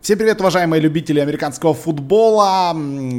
Всем привет, уважаемые любители американского футбола.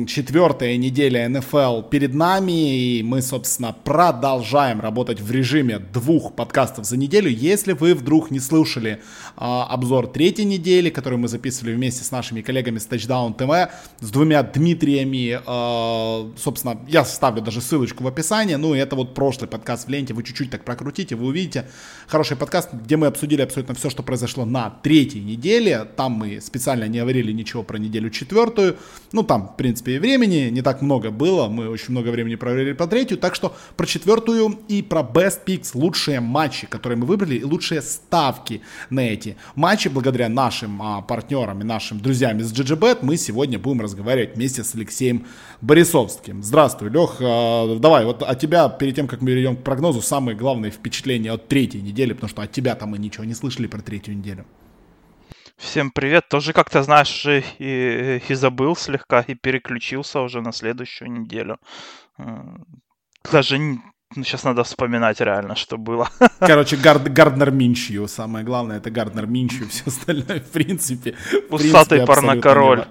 Четвертая неделя НФЛ перед нами, и мы, собственно, продолжаем работать в режиме двух подкастов за неделю. Если вы вдруг не слушали э, обзор третьей недели, который мы записывали вместе с нашими коллегами с Touchdown TV, с двумя Дмитриями, э, собственно, я ставлю даже ссылочку в описании, ну, и это вот прошлый подкаст в ленте, вы чуть-чуть так прокрутите, вы увидите хороший подкаст, где мы обсудили абсолютно все, что произошло на третьей неделе, там мы специально специально не говорили ничего про неделю четвертую. Ну, там, в принципе, и времени не так много было. Мы очень много времени провели по третью. Так что про четвертую и про Best Picks, лучшие матчи, которые мы выбрали, и лучшие ставки на эти матчи, благодаря нашим а, партнерам и нашим друзьям из GGBet, мы сегодня будем разговаривать вместе с Алексеем Борисовским. Здравствуй, Лех. А, давай, вот от тебя, перед тем, как мы перейдем к прогнозу, самые главные впечатления от третьей недели, потому что от тебя-то мы ничего не слышали про третью неделю. Всем привет. Тоже как-то, знаешь, и, и забыл слегка, и переключился уже на следующую неделю. Даже не, ну, сейчас надо вспоминать реально, что было. Короче, Гард, Гарднер Минчью. Самое главное, это Гарднер Минчью. Все остальное, в принципе... Усатый порнокороль.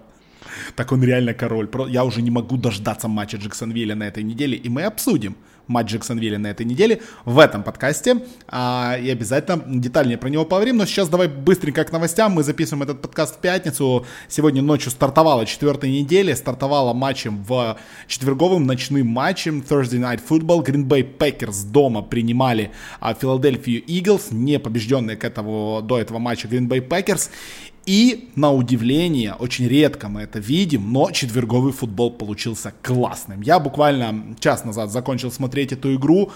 Так он реально король. Я уже не могу дождаться матча Джексонвилля на этой неделе, и мы обсудим матч Джексонвилля на этой неделе в этом подкасте. А, и обязательно детальнее про него поговорим. Но сейчас давай быстренько к новостям. Мы записываем этот подкаст в пятницу. Сегодня ночью стартовала четвертая неделя. Стартовала матчем в четверговым ночным матчем Thursday Night Football. Green Bay Packers дома принимали Филадельфию Eagles, не побежденные к этому, до этого матча Green Bay Packers. И, на удивление, очень редко мы это видим, но четверговый футбол получился классным. Я буквально час назад закончил смотреть эту игру.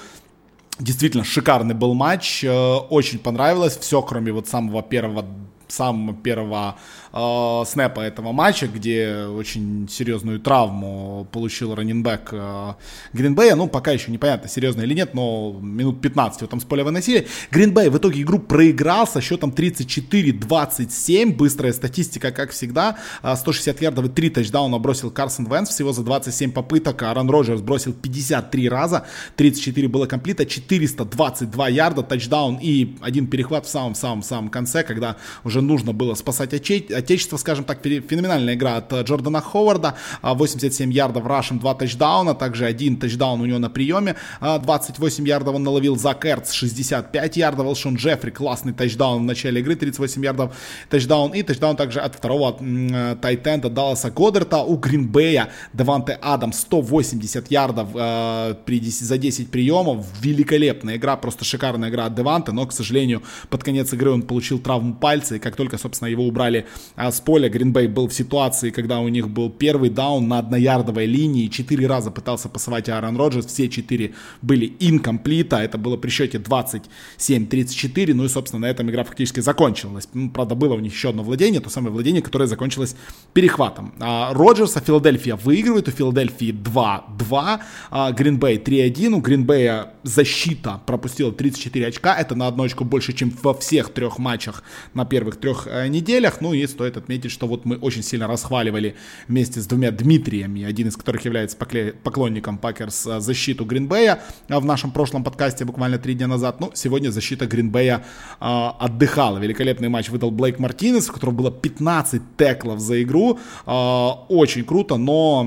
Действительно, шикарный был матч, э, очень понравилось, все, кроме вот самого первого самого первого э, снэпа этого матча, где очень серьезную травму получил раненбэк э, Гринбея. Ну, пока еще непонятно, серьезно или нет, но минут 15 его там с поля выносили. Гринбей в итоге игру проиграл со счетом 34-27. Быстрая статистика, как всегда. 160 а, ярдов и 3 тачдауна бросил Карсон Венс всего за 27 попыток. Арон Роджерс бросил 53 раза. 34 было комплита, 422 ярда, тачдаун и один перехват в самом-самом-самом конце, когда уже нужно было спасать отечество, скажем так, феноменальная игра от э, Джордана Ховарда, 87 а, ярдов рашем, 2 тачдауна, также один тачдаун у него на приеме, 28 а, ярдов он наловил за Керц, 65 ярдов, Элшон Джеффри, классный тачдаун в начале игры, 38 ярдов тачдаун, и тачдаун также от второго э, тайтенда Далласа Годдарта, у Гринбея Даванте Адам 180 ярдов э, за 10 приемов, великолепная игра, просто шикарная игра от Деванте, но, к сожалению, под конец игры он получил травму пальца, и как только, собственно, его убрали а, с поля, Гринбей был в ситуации, когда у них был первый даун на одноярдовой линии, четыре раза пытался пасовать Аарон Роджерс, все четыре были инкомплита, это было при счете 27-34, ну и, собственно, на этом игра фактически закончилась. Ну, правда, было у них еще одно владение, то самое владение, которое закончилось перехватом. А, Роджерса Филадельфия выигрывает, у Филадельфии 2-2, а, Гринбей 3-1, у Гринбея защита пропустила 34 очка, это на одну очку больше, чем во всех трех матчах на первых трех э, неделях. Ну и стоит отметить, что вот мы очень сильно расхваливали вместе с двумя Дмитриями, один из которых является поклонником Пакерс защиту Гринбея э, в нашем прошлом подкасте буквально три дня назад. Ну, сегодня защита Гринбея э, отдыхала. Великолепный матч выдал Блейк Мартинес, у которого было 15 теклов за игру. Э, очень круто, но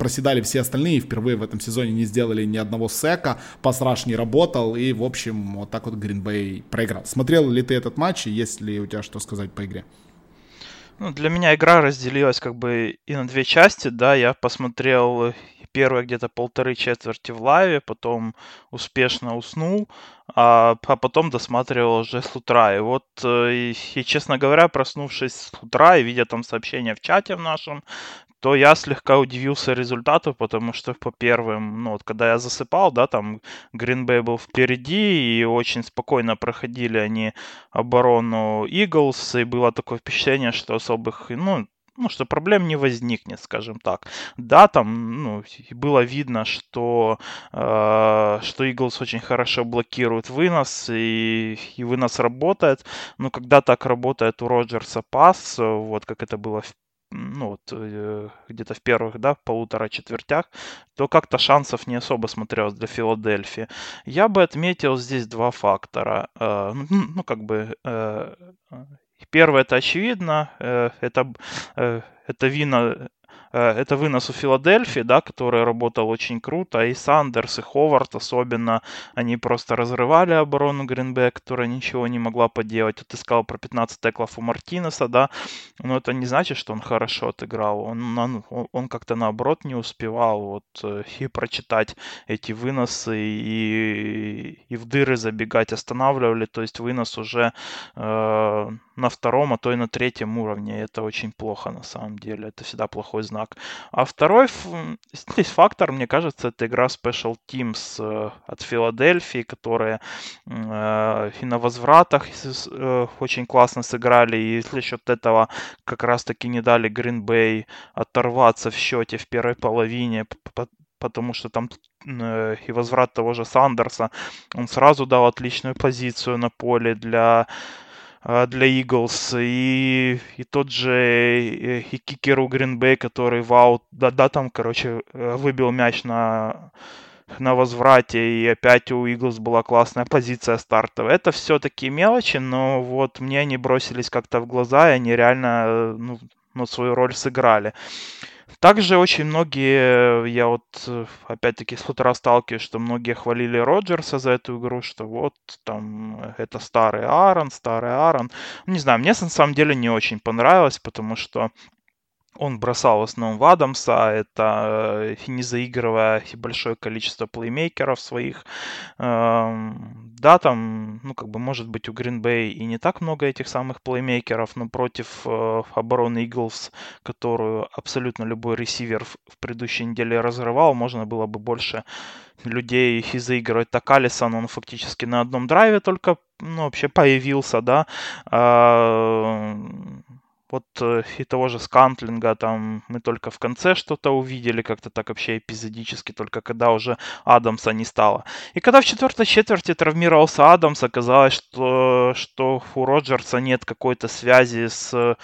проседали все остальные. Впервые в этом сезоне не сделали ни одного сека. Пасраш не работал. И, в общем, вот так вот Гринбей проиграл. Смотрел ли ты этот матч? Есть ли у тебя что сказать по игре? Ну, для меня игра разделилась как бы и на две части, да, я посмотрел первые где-то полторы четверти в лайве, потом успешно уснул, а, а потом досматривал уже с утра. И вот, э, и, и, честно говоря, проснувшись с утра и видя там сообщение в чате в нашем, то я слегка удивился результату, потому что по первым, ну вот когда я засыпал, да, там Гринбей был впереди, и очень спокойно проходили они оборону Иглс, и было такое впечатление, что особых, ну, ну, что проблем не возникнет, скажем так. Да, там, ну, было видно, что, э, что Eagles очень хорошо блокирует вынос, и, и вынос работает, но когда так работает у Роджерса пас, вот как это было в ну, вот, э, где-то в первых, да, полутора четвертях, то как-то шансов не особо смотрелось для Филадельфии. Я бы отметил здесь два фактора. Э, ну, ну, как бы, э, Первое это очевидно, это, это вина это вынос у Филадельфии, да, который работал очень круто, и Сандерс, и Ховард особенно, они просто разрывали оборону Гринбек, которая ничего не могла поделать. Вот ты сказал про 15 теклов у Мартинеса, да, но это не значит, что он хорошо отыграл, он, он, он как-то наоборот не успевал вот э, и прочитать эти выносы, и, и в дыры забегать останавливали, то есть вынос уже э, на втором, а то и на третьем уровне. Это очень плохо на самом деле. Это всегда плохой знак. А второй здесь фактор, мне кажется, это игра Special Teams э, от Филадельфии, которые э, и на возвратах э, очень классно сыграли. И за счет этого как раз-таки не дали Bay оторваться в счете в первой половине потому что там и возврат того же Сандерса, он сразу дал отличную позицию на поле для для Eagles, и, и тот же э, и кикеру Гринбей, который вау, да, да, там, короче, э, выбил мяч на, на возврате, и опять у Eagles была классная позиция стартовая. Это все такие мелочи, но вот мне они бросились как-то в глаза, и они реально э, ну, ну, свою роль сыграли. Также очень многие, я вот опять-таки с утра сталкиваюсь, что многие хвалили Роджерса за эту игру, что вот там это старый Аарон, старый Аарон. Не знаю, мне на самом деле не очень понравилось, потому что он бросал в основном в Адамса, это не заигрывая большое количество плеймейкеров своих. Эм, да, там, ну, как бы, может быть, у Green Bay и не так много этих самых плеймейкеров, но против э, обороны Eagles, которую абсолютно любой ресивер в предыдущей неделе разрывал, можно было бы больше людей и заигрывать. Так Алисон, он фактически на одном драйве только, ну, вообще появился, да. Вот э, и того же Скантлинга там мы только в конце что-то увидели, как-то так вообще эпизодически, только когда уже Адамса не стало. И когда в четвертой четверти травмировался Адамс, оказалось, что, что у Роджерса нет какой-то связи с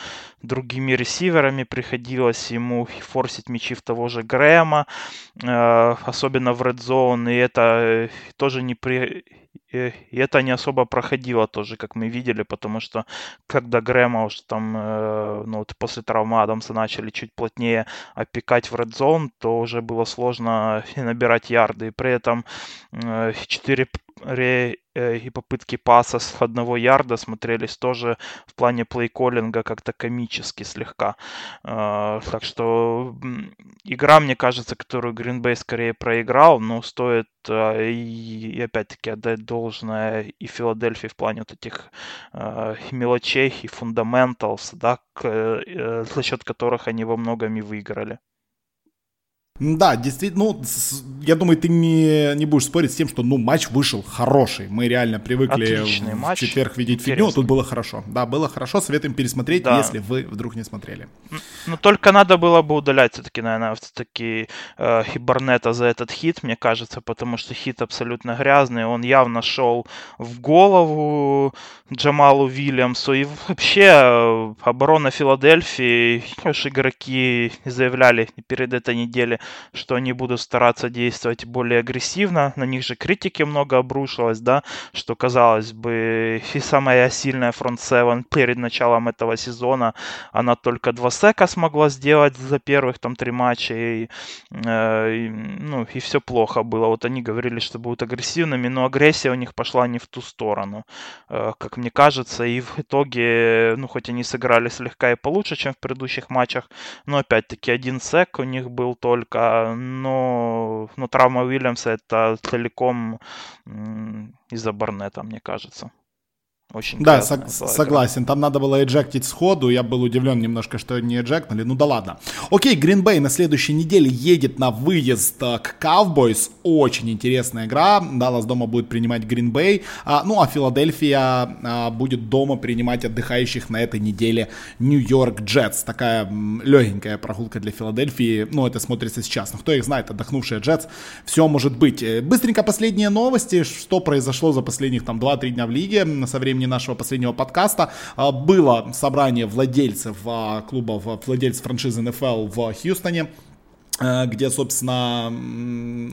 другими ресиверами, приходилось ему форсить мячи в того же Грэма, э, особенно в Red Zone, и это э, тоже не при и, это не особо проходило тоже, как мы видели, потому что когда Грэма уж там, э, ну вот после травмы Адамса начали чуть плотнее опекать в Red Zone, то уже было сложно набирать ярды. И при этом э, 4 ре, и попытки паса с одного ярда смотрелись тоже в плане плейколлинга как-то комически слегка. Э, так что игра, мне кажется, которую Green Bay скорее проиграл, но стоит э, и, опять-таки отдать должное и Филадельфии в плане вот этих э, мелочей и фундаменталс, да, э, за счет которых они во многом и выиграли. Да, действительно, ну, я думаю, ты не, не будешь спорить с тем, что, ну, матч вышел хороший. Мы реально привыкли Отличный в матч. четверг видеть Интересный. фигню, тут было хорошо. Да, было хорошо, советуем пересмотреть, да. если вы вдруг не смотрели. Ну, только надо было бы удалять все-таки, наверное, все-таки э, и Барнета за этот хит, мне кажется, потому что хит абсолютно грязный, он явно шел в голову Джамалу Вильямсу, и вообще э, оборона Филадельфии, уж игроки заявляли перед этой неделей, что они будут стараться действовать более агрессивно. На них же критики много обрушилось, да, что, казалось бы, и самая сильная фронт 7 перед началом этого сезона, она только два сека смогла сделать за первых там три матча, и, э, и, ну, и все плохо было. Вот они говорили, что будут агрессивными, но агрессия у них пошла не в ту сторону, э, как мне кажется, и в итоге, ну, хоть они сыграли слегка и получше, чем в предыдущих матчах, но опять-таки один сек у них был только только, но, но травма Уильямса это целиком из-за Барнета, мне кажется. Очень да, сог- согласен. Там надо было эджектить сходу. Я был удивлен немножко, что не эджектнули. Ну да ладно. Окей, Гринбей на следующей неделе едет на выезд э, к Cowboys. Очень интересная игра. Даллас дома будет принимать Гринбей. А, ну а Филадельфия а, будет дома принимать отдыхающих на этой неделе Нью-Йорк Джетс. Такая м, легенькая прогулка для Филадельфии. Ну это смотрится сейчас. Но кто их знает, отдохнувшие Джетс. Все может быть. Э, быстренько последние новости. Что произошло за последних там 2-3 дня в лиге со времени времени нашего последнего подкаста а, было собрание владельцев а, клубов, владельцев франшизы НФЛ в Хьюстоне. Э, где, собственно,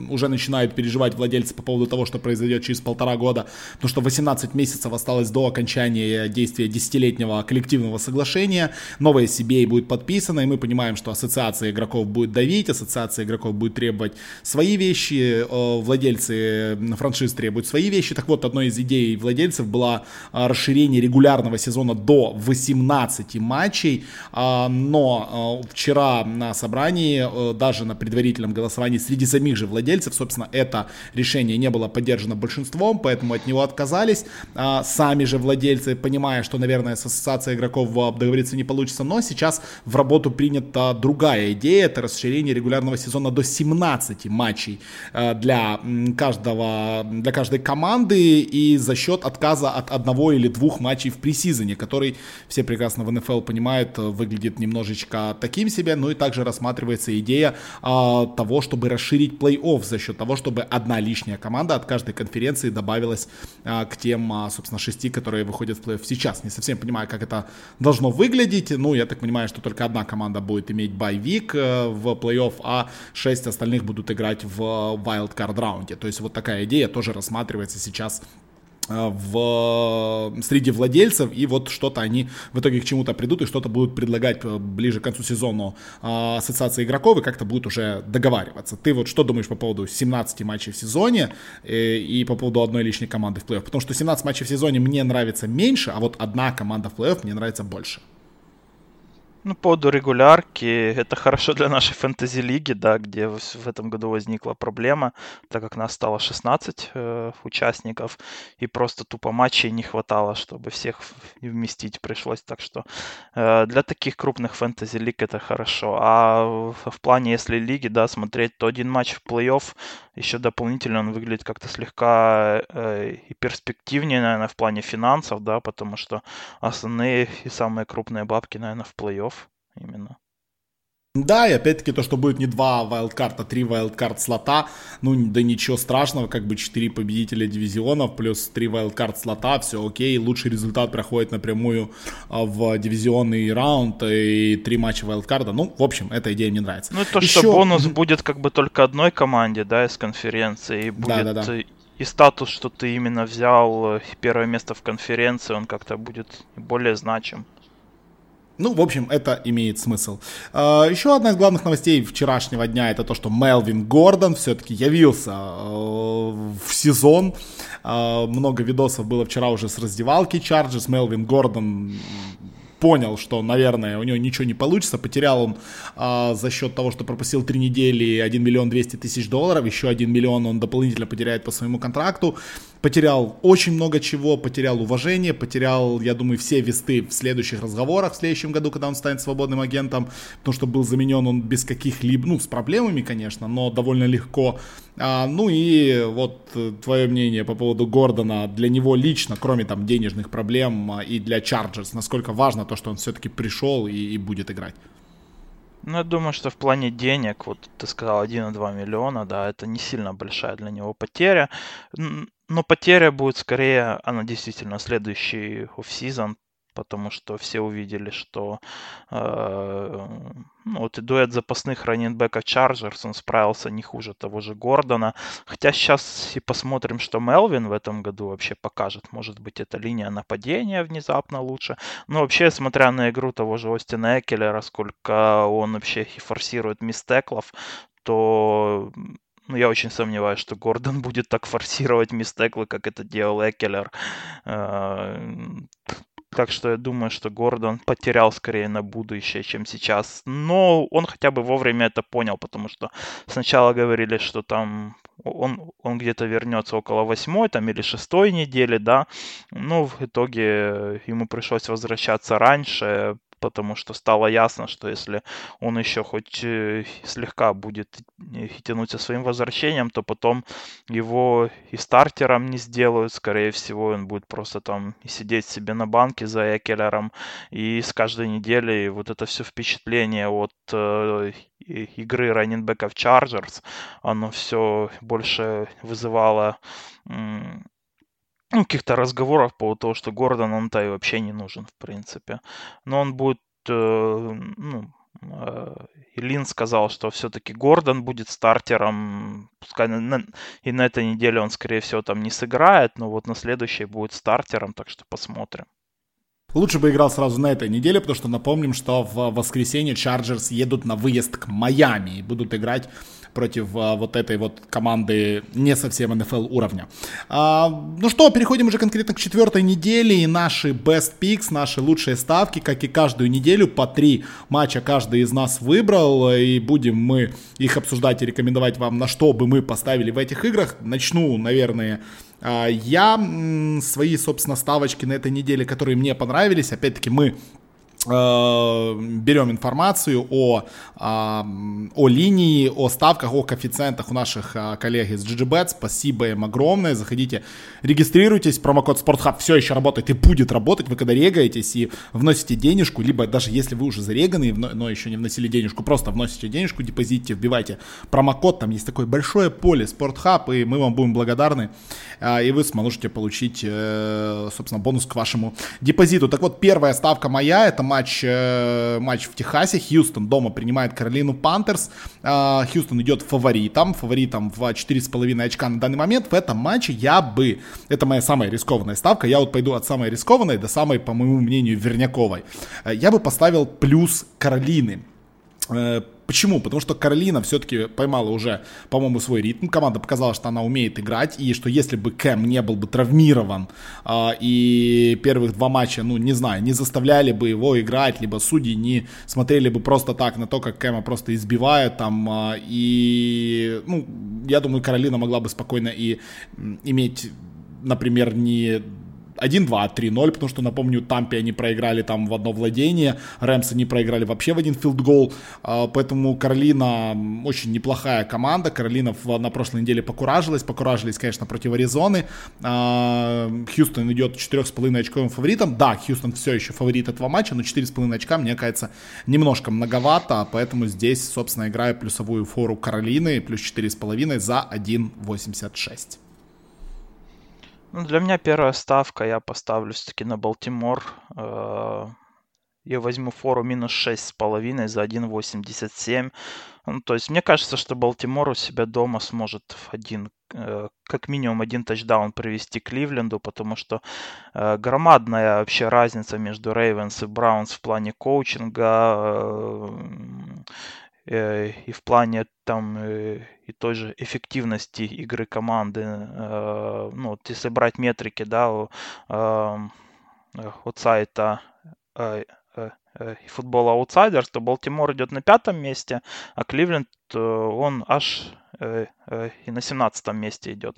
уже начинают переживать владельцы по поводу того, что произойдет через полтора года, потому что 18 месяцев осталось до окончания действия десятилетнего коллективного соглашения, новое CBA будет подписано, и мы понимаем, что ассоциация игроков будет давить, ассоциация игроков будет требовать свои вещи, э, владельцы франшиз требуют свои вещи. Так вот, одной из идей владельцев была э, расширение регулярного сезона до 18 матчей, но вчера на собрании даже даже на предварительном голосовании среди самих же владельцев, собственно, это решение не было поддержано большинством, поэтому от него отказались. А, сами же владельцы, понимая, что, наверное, с ассоциацией игроков договориться не получится, но сейчас в работу принята другая идея, это расширение регулярного сезона до 17 матчей а, для каждого, для каждой команды и за счет отказа от одного или двух матчей в пресизоне, который все прекрасно в НФЛ понимают, выглядит немножечко таким себе, ну и также рассматривается идея а, того, чтобы расширить плей-офф за счет того, чтобы одна лишняя команда от каждой конференции добавилась а, к тем, а, собственно, шести, которые выходят в плей-офф сейчас. Не совсем понимаю, как это должно выглядеть. Ну, я так понимаю, что только одна команда будет иметь байвик э, в плей-офф, а шесть остальных будут играть в wildcard раунде. То есть вот такая идея тоже рассматривается сейчас Э, в, среди владельцев, и вот что-то они в итоге к чему-то придут и что-то будут предлагать э, ближе к концу сезона э, ассоциации игроков и как-то будут уже договариваться. Ты вот что думаешь по поводу 17 матчей в сезоне и по поводу одной лишней команды в плей-офф? Потому что 17 матчей в сезоне мне нравится меньше, а вот одна команда в плей-офф мне нравится больше. Ну, по поводу регулярки, это хорошо для нашей фэнтези-лиги, да, где в, этом году возникла проблема, так как нас стало 16 э, участников, и просто тупо матчей не хватало, чтобы всех вместить пришлось. Так что э, для таких крупных фэнтези-лиг это хорошо. А в плане, если лиги, да, смотреть, то один матч в плей-офф еще дополнительно он выглядит как-то слегка э, и перспективнее, наверное, в плане финансов, да, потому что основные и самые крупные бабки, наверное, в плей-офф именно. Да, и опять-таки то, что будет не два вайлдкарта, а три вайлдкарт слота, ну да ничего страшного, как бы четыре победителя дивизионов плюс три вайлдкарт слота, все окей, лучший результат проходит напрямую а, в дивизионный раунд и три матча вайлдкарта, ну, в общем, эта идея мне нравится. Ну, то, Еще... что бонус будет как бы только одной команде, да, из конференции, и будет да, да, да. и статус, что ты именно взял э, первое место в конференции, он как-то будет более значим. Ну, в общем, это имеет смысл. А, еще одна из главных новостей вчерашнего дня это то, что Мелвин Гордон все-таки явился э, в сезон. А, много видосов было вчера уже с раздевалки Чарджес. Мелвин Гордон понял, что, наверное, у него ничего не получится. Потерял он а, за счет того, что пропустил три недели 1 миллион 200 тысяч долларов. Еще 1 миллион он дополнительно потеряет по своему контракту. Потерял очень много чего, потерял уважение, потерял, я думаю, все весты в следующих разговорах в следующем году, когда он станет свободным агентом, потому что был заменен он без каких-либо, ну, с проблемами, конечно, но довольно легко. А, ну и вот э, твое мнение по поводу Гордона для него лично, кроме там денежных проблем а, и для Чарджерс, насколько важно то, что он все-таки пришел и, и будет играть? Ну, я думаю, что в плане денег, вот ты сказал 1,2 миллиона, да, это не сильно большая для него потеря. Но потеря будет скорее, она действительно следующий офсезон, потому что все увидели, что э, ну, вот и дуэт запасных раненбеков Чарджерс, он справился не хуже того же Гордона. Хотя сейчас и посмотрим, что Мелвин в этом году вообще покажет. Может быть, эта линия нападения внезапно лучше. Но вообще, смотря на игру того же Остина Экелера, сколько он вообще и форсирует мистеклов, то ну, я очень сомневаюсь, что Гордон будет так форсировать мистеклы, как это делал Экелер. Э, так что я думаю, что Гордон потерял скорее на будущее, чем сейчас. Но он хотя бы вовремя это понял, потому что сначала говорили, что там он, он где-то вернется около восьмой там, или шестой недели, да. Ну, в итоге ему пришлось возвращаться раньше, потому что стало ясно, что если он еще хоть э, слегка будет тянуть со своим возвращением, то потом его и стартером не сделают, скорее всего, он будет просто там сидеть себе на банке за Экелером, и с каждой недели вот это все впечатление от э, игры раненбеков Chargers, оно все больше вызывало ну, каких-то разговоров по поводу того, что Гордон он-то и вообще не нужен, в принципе. Но он будет, э, ну, и Лин сказал, что все-таки Гордон будет стартером. Пускай на, на, и на этой неделе он, скорее всего, там не сыграет, но вот на следующей будет стартером, так что посмотрим. Лучше бы играл сразу на этой неделе, потому что напомним, что в воскресенье Чарджерс едут на выезд к Майами и будут играть против а, вот этой вот команды не совсем НФЛ уровня. А, ну что, переходим уже конкретно к четвертой неделе и наши best picks, наши лучшие ставки, как и каждую неделю, по три матча каждый из нас выбрал, и будем мы их обсуждать и рекомендовать вам, на что бы мы поставили в этих играх. Начну, наверное, а, я свои, собственно, ставочки на этой неделе, которые мне понравились, опять-таки мы берем информацию о, о, о линии, о ставках, о коэффициентах у наших э, коллег из GGBet. Спасибо им огромное. Заходите, регистрируйтесь. Промокод SportHub все еще работает и будет работать. Вы когда регаетесь и вносите денежку, либо даже если вы уже зареганы, но еще не вносили денежку, просто вносите денежку, депозитите, вбивайте промокод. Там есть такое большое поле SportHub, и мы вам будем благодарны. Э, и вы сможете получить, собственно, бонус к вашему депозиту. Так вот, первая ставка моя, это матч, э, матч в Техасе. Хьюстон дома принимает Каролину Пантерс. Э, Хьюстон идет фаворитом, фаворитом в 4,5 очка на данный момент. В этом матче я бы, это моя самая рискованная ставка, я вот пойду от самой рискованной до самой, по моему мнению, верняковой. Э, я бы поставил плюс Каролины. Почему? Потому что Каролина все-таки поймала уже, по-моему, свой ритм. Команда показала, что она умеет играть, и что если бы Кэм не был бы травмирован, э, и первых два матча, ну, не знаю, не заставляли бы его играть, либо судьи не смотрели бы просто так на то, как Кэма просто избивают там, э, и, ну, я думаю, Каролина могла бы спокойно и иметь например, не 1-2, 3-0, потому что, напомню, Тампе они проиграли там в одно владение, Рэмс они проиграли вообще в один филдгол, поэтому Каролина очень неплохая команда, Каролина на прошлой неделе покуражилась, покуражились, конечно, против Аризоны, а, Хьюстон идет 4,5 очковым фаворитом, да, Хьюстон все еще фаворит этого матча, но 4,5 очка, мне кажется, немножко многовато, поэтому здесь, собственно, играю плюсовую фору Каролины, плюс 4,5 за 1,86. Ну, для меня первая ставка, я поставлю все-таки на Балтимор. Э, я возьму фору минус 6,5 за 1,87. Ну, то есть мне кажется, что Балтимор у себя дома сможет в один, э, как минимум один тачдаун привести к Ливленду, потому что э, громадная вообще разница между Рейвенс и Браунс в плане коучинга Э, и в плане там э, и той же эффективности игры команды. Э, ну, вот если брать метрики, да, от сайта футбола Outsiders, то Балтимор идет на пятом месте, а Кливленд, он аж и на семнадцатом месте идет.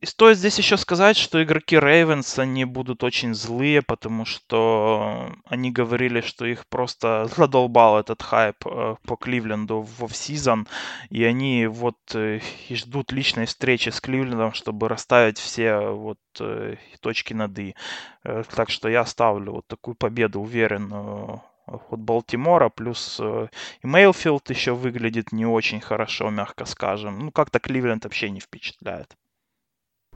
И стоит здесь еще сказать, что игроки Рейвенс, они будут очень злые, потому что они говорили, что их просто задолбал этот хайп э, по Кливленду в офсезон, и они вот э, и ждут личной встречи с Кливлендом, чтобы расставить все вот э, точки над «и». Так что я ставлю вот такую победу уверенную от Балтимора, плюс и Мейлфилд еще выглядит не очень хорошо, мягко скажем. Ну, как-то Кливленд вообще не впечатляет.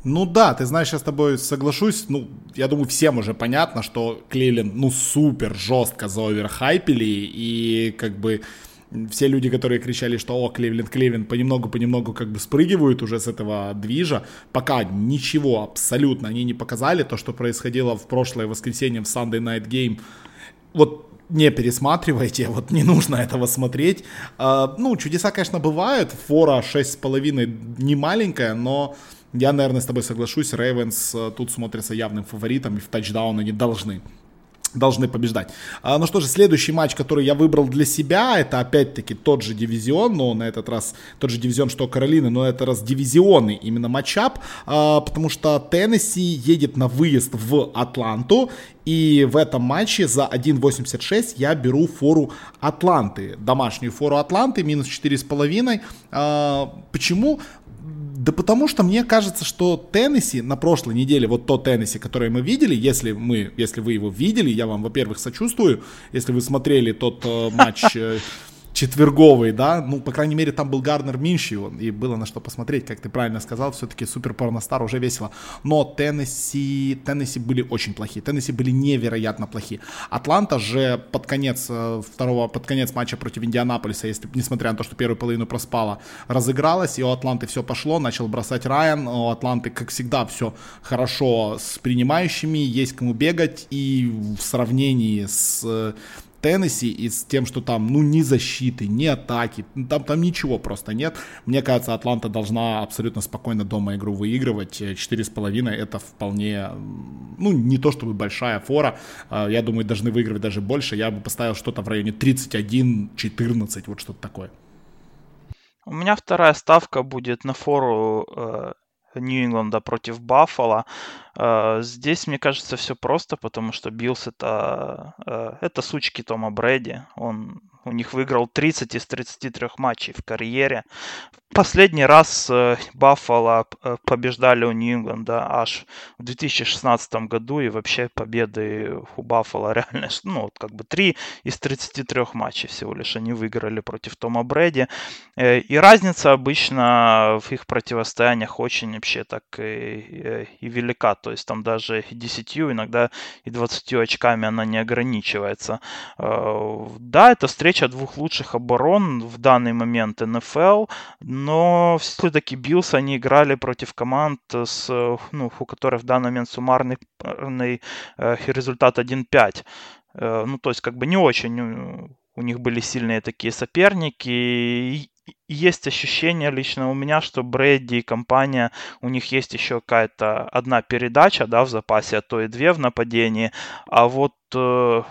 Ну да, ты знаешь, я с тобой соглашусь. Ну, я думаю, всем уже понятно, что Кливленд, ну, супер жестко заоверхайпили, и как бы все люди, которые кричали, что о, Кливленд, Кливленд, понемногу-понемногу как бы спрыгивают уже с этого движа, пока ничего абсолютно они не показали, то, что происходило в прошлое воскресенье в Sunday Night Game, вот не пересматривайте, вот не нужно этого смотреть. А, ну, чудеса, конечно, бывают, фора 6,5 не маленькая, но я, наверное, с тобой соглашусь, Рейвенс э, тут смотрятся явным фаворитом и в тачдаун они должны должны побеждать. А, ну что же, следующий матч, который я выбрал для себя, это опять-таки тот же дивизион, но на этот раз тот же дивизион, что Каролины, но это раз дивизионный именно матчап, а, потому что Теннесси едет на выезд в Атланту, и в этом матче за 1.86 я беру фору Атланты, домашнюю фору Атланты, минус 4,5. А, почему? Да потому что мне кажется, что Теннесси на прошлой неделе, вот то Теннесси, которое мы видели, если мы, если вы его видели, я вам, во-первых, сочувствую, если вы смотрели тот э, матч э, четверговый, да, ну, по крайней мере, там был Гарнер Миншью, и было на что посмотреть, как ты правильно сказал, все-таки супер порностар уже весело. Но Теннесси, Теннесси были очень плохие, Теннесси были невероятно плохие. Атланта же под конец э, второго, под конец матча против Индианаполиса, если, несмотря на то, что первую половину проспала, разыгралась, и у Атланты все пошло, начал бросать Райан, у Атланты, как всегда, все хорошо с принимающими, есть кому бегать, и в сравнении с Теннесси и с тем, что там, ну, ни защиты, ни атаки, ну, там, там ничего просто нет. Мне кажется, Атланта должна абсолютно спокойно дома игру выигрывать. 4,5 это вполне, ну, не то чтобы большая фора. А, я думаю, должны выигрывать даже больше. Я бы поставил что-то в районе 31-14, вот что-то такое. У меня вторая ставка будет на фору э, Нью-Ингланда против Баффала. Э, здесь, мне кажется, все просто, потому что Биллс это, э, это сучки Тома Брэди. Он у них выиграл 30 из 33 матчей в карьере. Последний раз э, Баффало э, побеждали у Нью-Ингланда аж в 2016 году, и вообще победы у Баффало реально, ну, вот как бы 3 из 33 матчей всего лишь они выиграли против Тома Брэди. Э, и разница обычно в их противостояниях очень вообще так и, и велика, то есть там даже 10, иногда и 20 очками она не ограничивается. Да, это встреча двух лучших оборон в данный момент НФЛ, но все-таки Биллс, они играли против команд, с, ну, у которых в данный момент суммарный э, результат 1-5. Э, ну, то есть, как бы не очень у них были сильные такие соперники есть ощущение лично у меня, что Брэди и компания, у них есть еще какая-то одна передача, да, в запасе, а то и две в нападении, а вот э,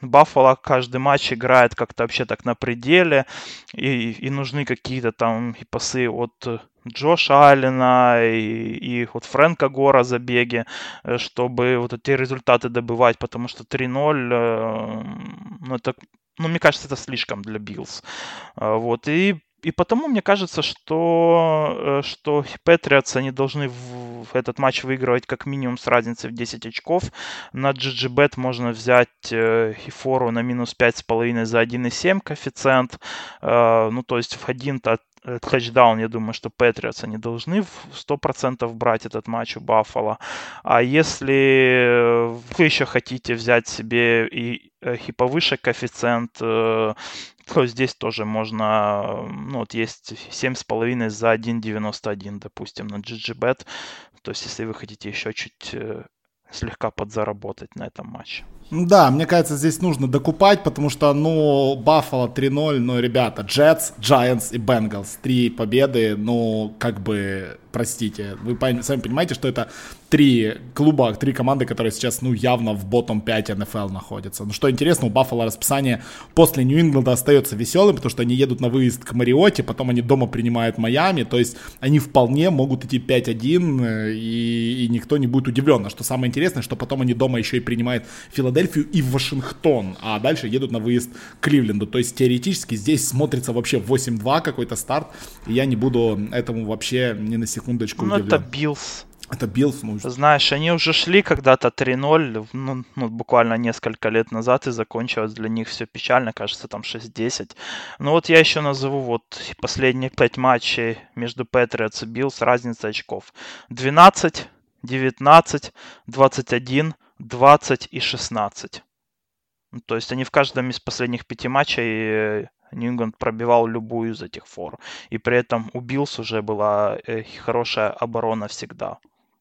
Баффало каждый матч играет как-то вообще так на пределе, и, и нужны какие-то там и пасы от Джоша Аллена и, и вот Фрэнка Гора забеги, э, чтобы вот эти результаты добывать, потому что 3-0, э, ну, это ну, мне кажется, это слишком для Биллс. Э, вот, и и потому мне кажется, что, э, что Патриотс, они должны в, этот матч выигрывать как минимум с разницей в 10 очков. На GGBet можно взять э, фору на минус 5,5 за 1,7 коэффициент. Э, ну, то есть в один-то тачдаун, я думаю, что Патриотс они должны в 100% брать этот матч у Баффало. А если вы еще хотите взять себе и, и повыше коэффициент, то здесь тоже можно, ну вот есть 7,5 за 1,91, допустим, на GGBet. То есть если вы хотите еще чуть э, слегка подзаработать на этом матче. Да, мне кажется, здесь нужно докупать, потому что, ну, Баффало 3-0, ну, ребята, Джетс, Giants и Бенгалс, три победы, ну, как бы простите. Вы сами понимаете, что это три клуба, три команды, которые сейчас, ну, явно в ботом 5 НФЛ находятся. Ну, что интересно, у Баффала расписание после Нью-Ингланда остается веселым, потому что они едут на выезд к Мариоте, потом они дома принимают Майами, то есть они вполне могут идти 5-1, э, и, и никто не будет удивлен. А что самое интересное, что потом они дома еще и принимают Филадельфию и Вашингтон, а дальше едут на выезд к Кливленду. То есть теоретически здесь смотрится вообще 8-2 какой-то старт, и я не буду этому вообще ни на секундочку Ну, это Биллс. Это Биллс, ну... Знаешь, они уже шли когда-то 3-0, ну, ну, буквально несколько лет назад, и закончилось для них все печально, кажется, там 6-10. Ну вот я еще назову вот последние 5 матчей между Патриотс и Биллс, разница очков. 12, 19, 21, 20 и 16. Ну, то есть они в каждом из последних пяти матчей э, Нью-Ингланд пробивал любую из этих фор. И при этом у Биллс уже была э, хорошая оборона всегда.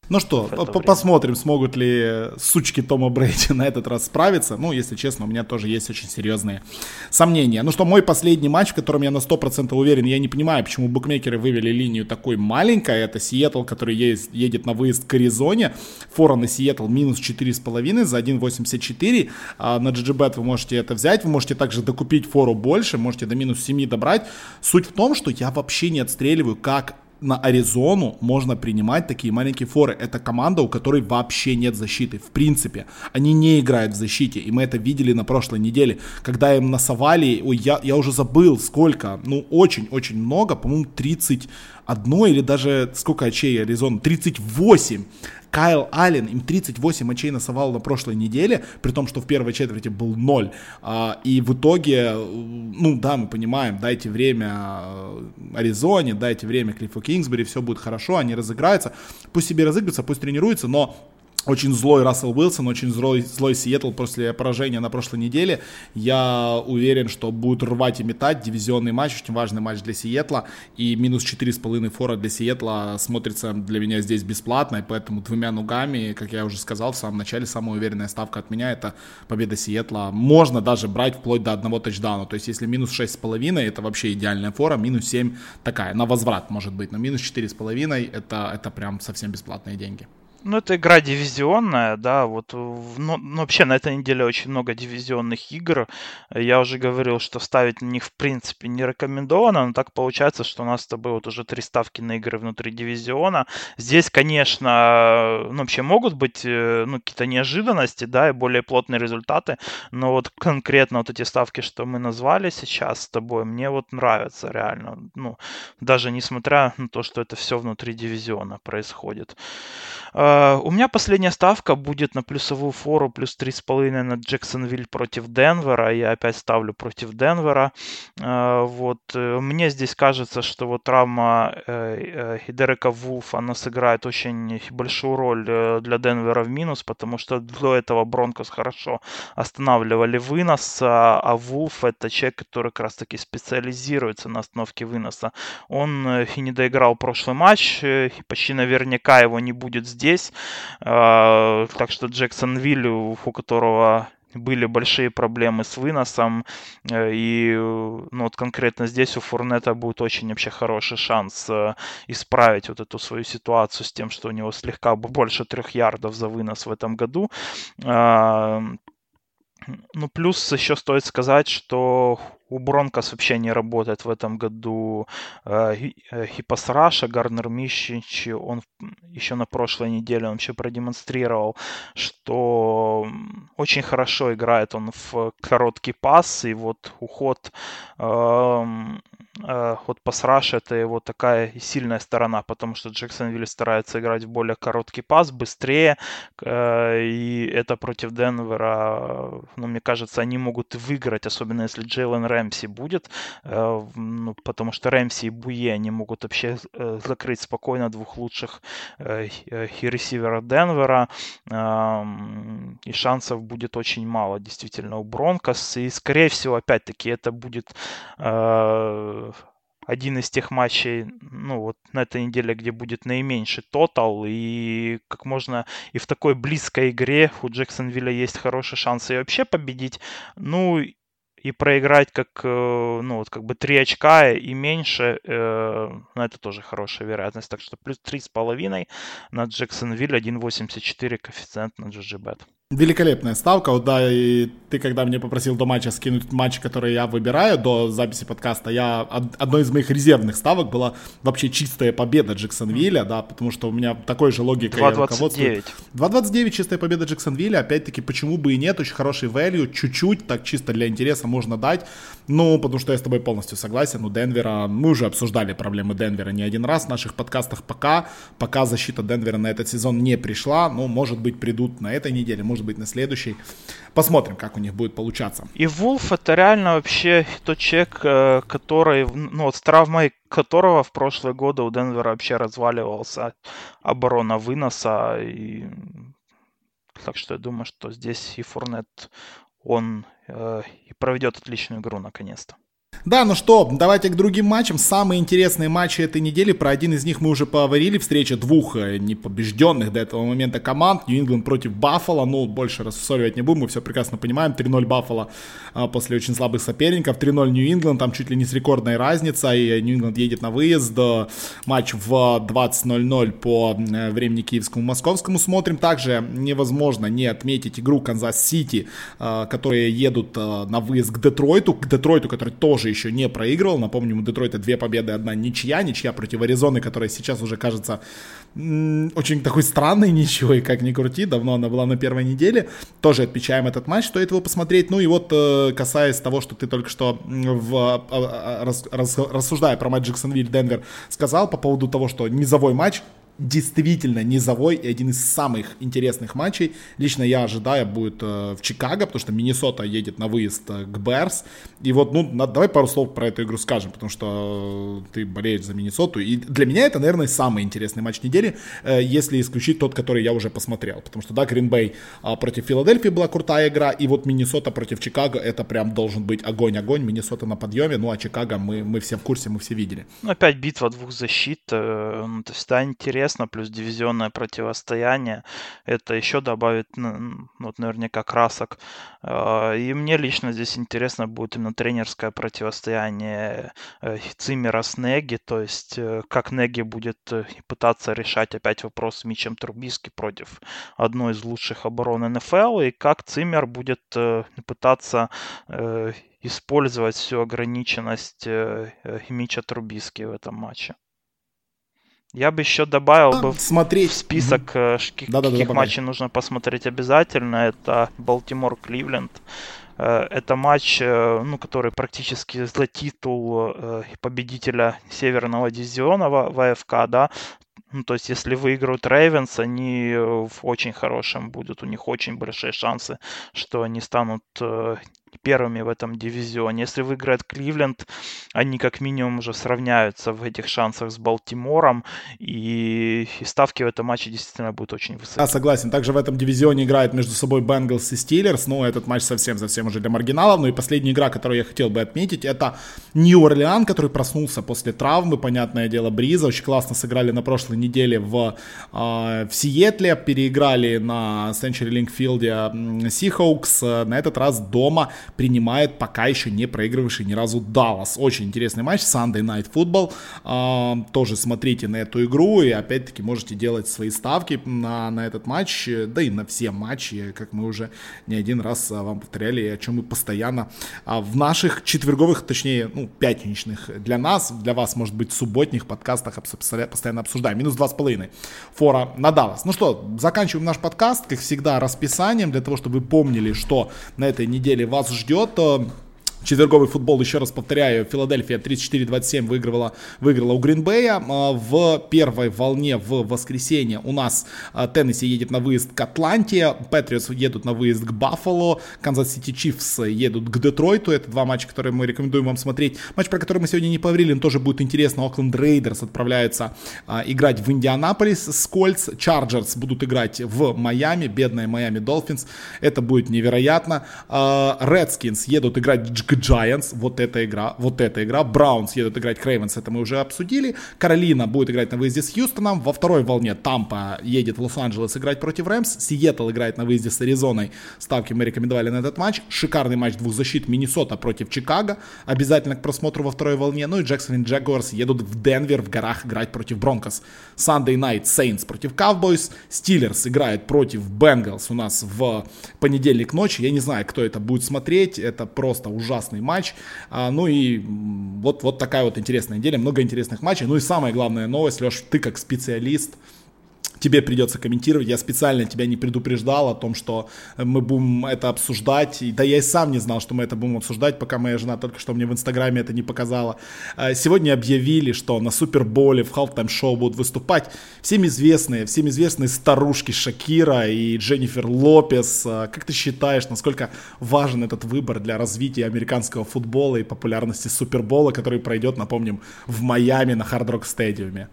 Ну что, посмотрим, смогут ли сучки Тома Брейди на этот раз справиться. Ну, если честно, у меня тоже есть очень серьезные сомнения. Ну что, мой последний матч, в котором я на 100% уверен, я не понимаю, почему букмекеры вывели линию такой маленькой. Это Сиэтл, который есть, едет на выезд к Аризоне. Фора на Сиэтл минус 4,5 за 1,84. А на GGBet вы можете это взять. Вы можете также докупить фору больше, можете до минус 7 добрать. Суть в том, что я вообще не отстреливаю, как на Аризону можно принимать такие маленькие форы. Это команда, у которой вообще нет защиты. В принципе, они не играют в защите. И мы это видели на прошлой неделе, когда им насовали, ой, я, я уже забыл сколько, ну очень-очень много, по-моему 30 одной или даже сколько очей Аризона? 38. Кайл Аллен им 38 очей насовал на прошлой неделе, при том, что в первой четверти был 0. А, и в итоге, ну да, мы понимаем, дайте время э, Аризоне, дайте время Клиффу Кингсбери, все будет хорошо, они разыграются. Пусть себе разыграются, пусть тренируются, но очень злой Рассел Уилсон, очень злой, злой Сиэтл после поражения на прошлой неделе. Я уверен, что будут рвать и метать. Дивизионный матч, очень важный матч для Сиэтла. И минус 4,5 фора для Сиэтла смотрится для меня здесь бесплатно. И поэтому двумя ногами, как я уже сказал в самом начале, самая уверенная ставка от меня это победа Сиэтла. Можно даже брать вплоть до одного тачдауна. То есть если минус 6,5 это вообще идеальная фора, минус 7 такая, на возврат может быть. Но минус 4,5 это, это прям совсем бесплатные деньги. Ну, это игра дивизионная, да, вот, ну, ну, вообще на этой неделе очень много дивизионных игр. Я уже говорил, что ставить на них в принципе не рекомендовано, но так получается, что у нас с тобой вот уже три ставки на игры внутри дивизиона. Здесь, конечно, ну, вообще могут быть, э, ну, какие-то неожиданности, да, и более плотные результаты, но вот конкретно вот эти ставки, что мы назвали сейчас с тобой, мне вот нравятся реально, ну, даже несмотря на то, что это все внутри дивизиона происходит. Uh, у меня последняя ставка будет на плюсовую фору плюс 3,5 на Джексонвиль против Денвера. Я опять ставлю против Денвера. Uh, вот. Э, мне здесь кажется, что вот травма uh, Дерека Вулфа, она сыграет очень большую роль для Денвера в минус, потому что до этого Бронкос хорошо останавливали вынос, а, а Вулф это человек, который как раз таки специализируется на остановке выноса. Он и не доиграл прошлый матч, почти наверняка его не будет здесь здесь. А, так что Джексон Вилл, у которого были большие проблемы с выносом, э, и ну, вот конкретно здесь у Фурнета будет очень вообще хороший шанс э, исправить вот эту свою ситуацию с тем, что у него слегка больше трех ярдов за вынос в этом году. А, ну, плюс еще стоит сказать, что у Бронкос вообще не работает в этом году. Э, э Хипас Раша, Гарнер Мищич, он еще на прошлой неделе он вообще продемонстрировал, что очень хорошо играет он в короткий пас, и вот уход э, э, вот пас это его такая сильная сторона, потому что Джексонвилл старается играть в более короткий пас, быстрее, э, и это против Денвера, ну, мне кажется, они могут выиграть, особенно если Джейлен Рэмси будет, э, ну, потому что Рэмси и Буе, они могут вообще закрыть спокойно двух лучших ресивера Денвера, и шансов будет очень мало действительно у Бронкос, и скорее всего, опять-таки, это будет один из тех матчей, ну, вот на этой неделе, где будет наименьший тотал, и как можно и в такой близкой игре у Джексонвилля есть хороший шанс и вообще победить. Ну, и проиграть как, э, ну, вот как бы 3 очка и меньше, э, ну, это тоже хорошая вероятность. Так что плюс 3,5 на Джексонвилл, 1,84 коэффициент на GGBet. Великолепная ставка. Вот да, и ты когда мне попросил до матча скинуть матч, который я выбираю до записи подкаста, я одной из моих резервных ставок была вообще чистая победа Джексонвилля, да, потому что у меня такой же логика 2, руководствую. 2.29 чистая победа Джексонвилля, опять-таки, почему бы и нет, очень хороший value, чуть-чуть, так чисто для интереса можно дать, ну, потому что я с тобой полностью согласен, у Денвера, мы уже обсуждали проблемы Денвера не один раз в наших подкастах пока, пока защита Денвера на этот сезон не пришла, ну, может быть, придут на этой неделе, может быть, на следующей. Посмотрим, как у них будет получаться. И Вулф это реально вообще тот человек, э, который, ну, вот с травмой которого в прошлые годы у Денвера вообще разваливался оборона выноса. И... Так что я думаю, что здесь и Фурнет, он и проведет отличную игру наконец-то. Да, ну что, давайте к другим матчам. Самые интересные матчи этой недели. Про один из них мы уже поговорили. Встреча двух э, непобежденных до этого момента команд. Нью-Ингланд против Баффала. Ну, больше рассоривать не будем. Мы все прекрасно понимаем. 3-0 Баффала а, после очень слабых соперников. 3-0 Нью-Ингланд. Там чуть ли не с рекордной разницей. Нью-Ингланд едет на выезд. Матч в 20.00 по э, времени киевскому московскому смотрим. Также невозможно не отметить игру Канзас-Сити, э, которые едут на выезд к Детройту. К Детройту, который тоже еще не проигрывал. Напомню, у Детройта две победы, одна ничья, ничья против Аризоны, которая сейчас уже кажется очень такой странной ничьей, как ни крути, давно она была на первой неделе. Тоже отмечаем этот матч, стоит его посмотреть. Ну и вот э, касаясь того, что ты только что в, рас, рас, рассуждая про матч Джексонвиль-Денвер сказал по поводу того, что низовой матч, действительно низовой и один из самых интересных матчей. Лично я ожидаю будет э, в Чикаго, потому что Миннесота едет на выезд э, к Берс. И вот, ну, давай пару слов про эту игру скажем, потому что э, ты болеешь за Миннесоту. И для меня это, наверное, самый интересный матч недели, если исключить тот, который я уже посмотрел. Потому что, да, Гринбей э, против Филадельфии была крутая игра, и вот Миннесота против Чикаго, это прям должен быть огонь-огонь. Миннесота на подъеме, ну, а Чикаго мы, мы все в курсе, мы все видели. Ну, опять битва двух защит, э, ну, то есть, да, интересно интересно, плюс дивизионное противостояние. Это еще добавит, ну, вот наверняка красок. А, и мне лично здесь интересно будет именно тренерское противостояние э, Циммера с Неги, то есть э, как Неги будет э, пытаться решать опять вопрос с Мичем Трубиски против одной из лучших оборон НФЛ, и как Циммер будет пытаться использовать всю ограниченность Мича Трубиски в этом матче. Я бы еще добавил а, бы смотреть. в список, mm-hmm. каких, да, да, каких да, матчей нужно посмотреть обязательно. Это Балтимор-Кливленд. Э, это матч, э, ну, который практически за титул победителя Северного дивизиона в АФК, да. Ну, то есть, если выиграют Рейвенс, они в очень хорошем будут, у них очень большие шансы, что они станут первыми в этом дивизионе. Если выиграет Кливленд, они как минимум уже сравняются в этих шансах с Балтимором, и, и ставки в этом матче действительно будут очень высокие. Да, согласен. Также в этом дивизионе играют между собой Бенгалс и Стиллерс, но этот матч совсем-совсем уже для маргиналов. Ну и последняя игра, которую я хотел бы отметить, это Нью-Орлеан, который проснулся после травмы, понятное дело, Бриза. Очень классно сыграли на прошлой неделе в, э, в Сиэтле, переиграли на Century Link Field Сихоукс, на этот раз дома принимает пока еще не проигрывавший ни разу Даллас. Очень интересный матч, Sunday Night Football. А, тоже смотрите на эту игру и опять-таки можете делать свои ставки на, на этот матч, да и на все матчи, как мы уже не один раз а, вам повторяли, о чем мы постоянно а, в наших четверговых, точнее, ну, пятничных для нас, для вас, может быть, субботних подкастах постоянно обсуждаем. Минус два с половиной фора на Даллас. Ну что, заканчиваем наш подкаст, как всегда, расписанием, для того, чтобы вы помнили, что на этой неделе вас ждет. Четверговый футбол, еще раз повторяю, Филадельфия 34-27 выигрывала, выиграла у Гринбея. А, в первой волне в воскресенье у нас а, Теннесси едет на выезд к Атланте, Патриотс едут на выезд к Баффало, Канзас Сити Чифс едут к Детройту. Это два матча, которые мы рекомендуем вам смотреть. Матч, про который мы сегодня не поговорили, но тоже будет интересно. Окленд Рейдерс отправляются а, играть в Индианаполис с. Чарджерс будут играть в Майами, бедная Майами Долфинс. Это будет невероятно. Редскинс едут играть Giants, вот эта игра, вот эта игра. Браунс едут играть к Рейвенс, это мы уже обсудили. Каролина будет играть на выезде с Хьюстоном. Во второй волне Тампа едет в Лос-Анджелес играть против Рэмс. Сиэтл играет на выезде с Аризоной. Ставки мы рекомендовали на этот матч. Шикарный матч двух защит Миннесота против Чикаго. Обязательно к просмотру во второй волне. Ну и Джексон и Джагуарс едут в Денвер в горах играть против Бронкос. Sunday Night Saints против Cowboys. Стиллерс играет против Бенгалс у нас в понедельник ночи. Я не знаю, кто это будет смотреть. Это просто ужасно классный матч. А, ну и вот, вот такая вот интересная неделя, много интересных матчей. Ну и самая главная новость, Леш, ты как специалист, тебе придется комментировать. Я специально тебя не предупреждал о том, что мы будем это обсуждать. Да я и сам не знал, что мы это будем обсуждать, пока моя жена только что мне в Инстаграме это не показала. А, сегодня объявили, что на Суперболе в Halftime шоу будут выступать всем известные, всем известные старушки Шакира и Дженнифер Лопес. А, как ты считаешь, насколько важен этот выбор для развития американского футбола и популярности Супербола, который пройдет, напомним, в Майами на Хард Рок Стадиуме?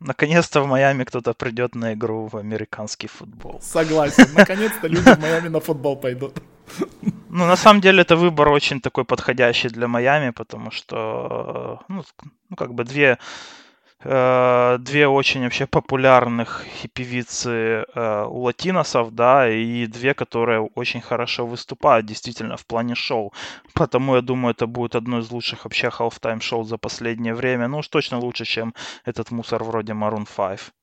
Наконец-то в Майами кто-то придет на игру в американский футбол. Согласен. Наконец-то люди в Майами на футбол пойдут. Ну, на самом деле, это выбор очень такой подходящий для Майами, потому что, ну, ну как бы две две очень вообще популярных певицы э, у латиносов, да, и две, которые очень хорошо выступают действительно в плане шоу. Потому я думаю, это будет одно из лучших вообще halftime шоу за последнее время. Ну уж точно лучше, чем этот мусор вроде Maroon 5.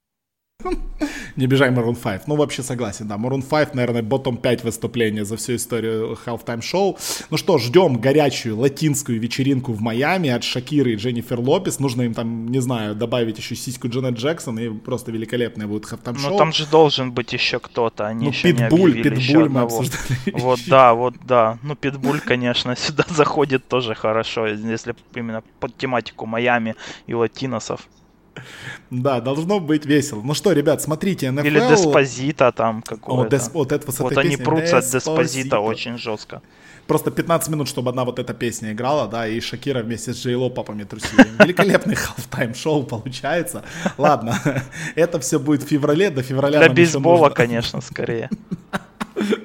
Не обижай Maroon 5. Ну, вообще согласен, да. Maroon 5, наверное, ботом 5 выступления за всю историю Halftime шоу. Ну что, ждем горячую латинскую вечеринку в Майами от Шакиры и Дженнифер Лопес. Нужно им там, не знаю, добавить еще сиську Джанет Джексон, и просто великолепное будет Halftime шоу. Ну, там же должен быть еще кто-то, они ну, еще Питбуль, не Питбуль мы обсуждали. Вот, да, вот, да. Ну, Питбуль, конечно, сюда заходит тоже хорошо, если именно под тематику Майами и латиносов. Да, должно быть весело. Ну что, ребят, смотрите, NFL... Или Деспозита там какой-то. О, дес... Вот, это, вот, вот они прутся от. Деспозита очень жестко. Просто 15 минут, чтобы одна вот эта песня играла, да, и Шакира вместе с Джейло папами трусили. Великолепный halftime шоу получается. Ладно, это все будет в феврале, до февраля Для бейсбола, конечно, скорее.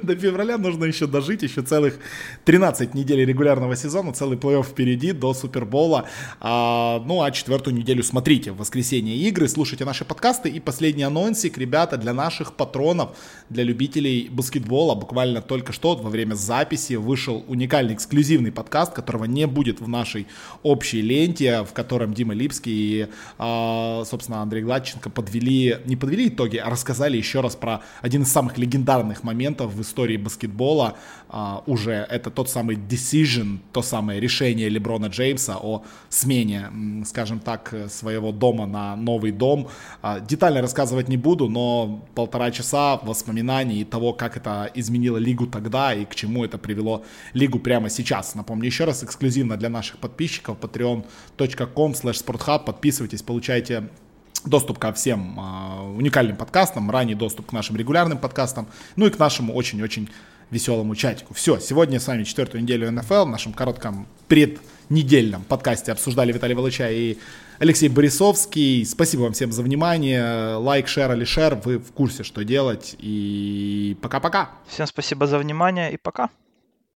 До февраля нужно еще дожить, еще целых 13 недель регулярного сезона, целый плей-офф впереди до Супербола. А, ну, а четвертую неделю смотрите в воскресенье игры, слушайте наши подкасты. И последний анонсик, ребята, для наших патронов, для любителей баскетбола, буквально только что во время записи вышел уникальный эксклюзивный подкаст, которого не будет в нашей общей ленте, в котором Дима Липский и, а, собственно, Андрей Гладченко подвели, не подвели итоги, а рассказали еще раз про один из самых легендарных моментов в истории баскетбола. А, уже это тот самый decision, то самое решение Леброна Джеймса о смене, скажем так, своего дома на новый дом. А, детально рассказывать не буду, но полтора часа воспоминаний и того, как это изменило лигу тогда и к чему это привело лигу прямо сейчас. Напомню еще раз, эксклюзивно для наших подписчиков patreon.com slash sporthub. Подписывайтесь, получайте доступ ко всем а, уникальным подкастам, ранний доступ к нашим регулярным подкастам, ну и к нашему очень-очень веселому чатику. Все, сегодня с вами четвертую неделю НФЛ в нашем коротком преднедельном подкасте обсуждали Виталий Волоча и Алексей Борисовский. Спасибо вам всем за внимание. Лайк, шер или шер, вы в курсе, что делать. И пока-пока. Всем спасибо за внимание и пока.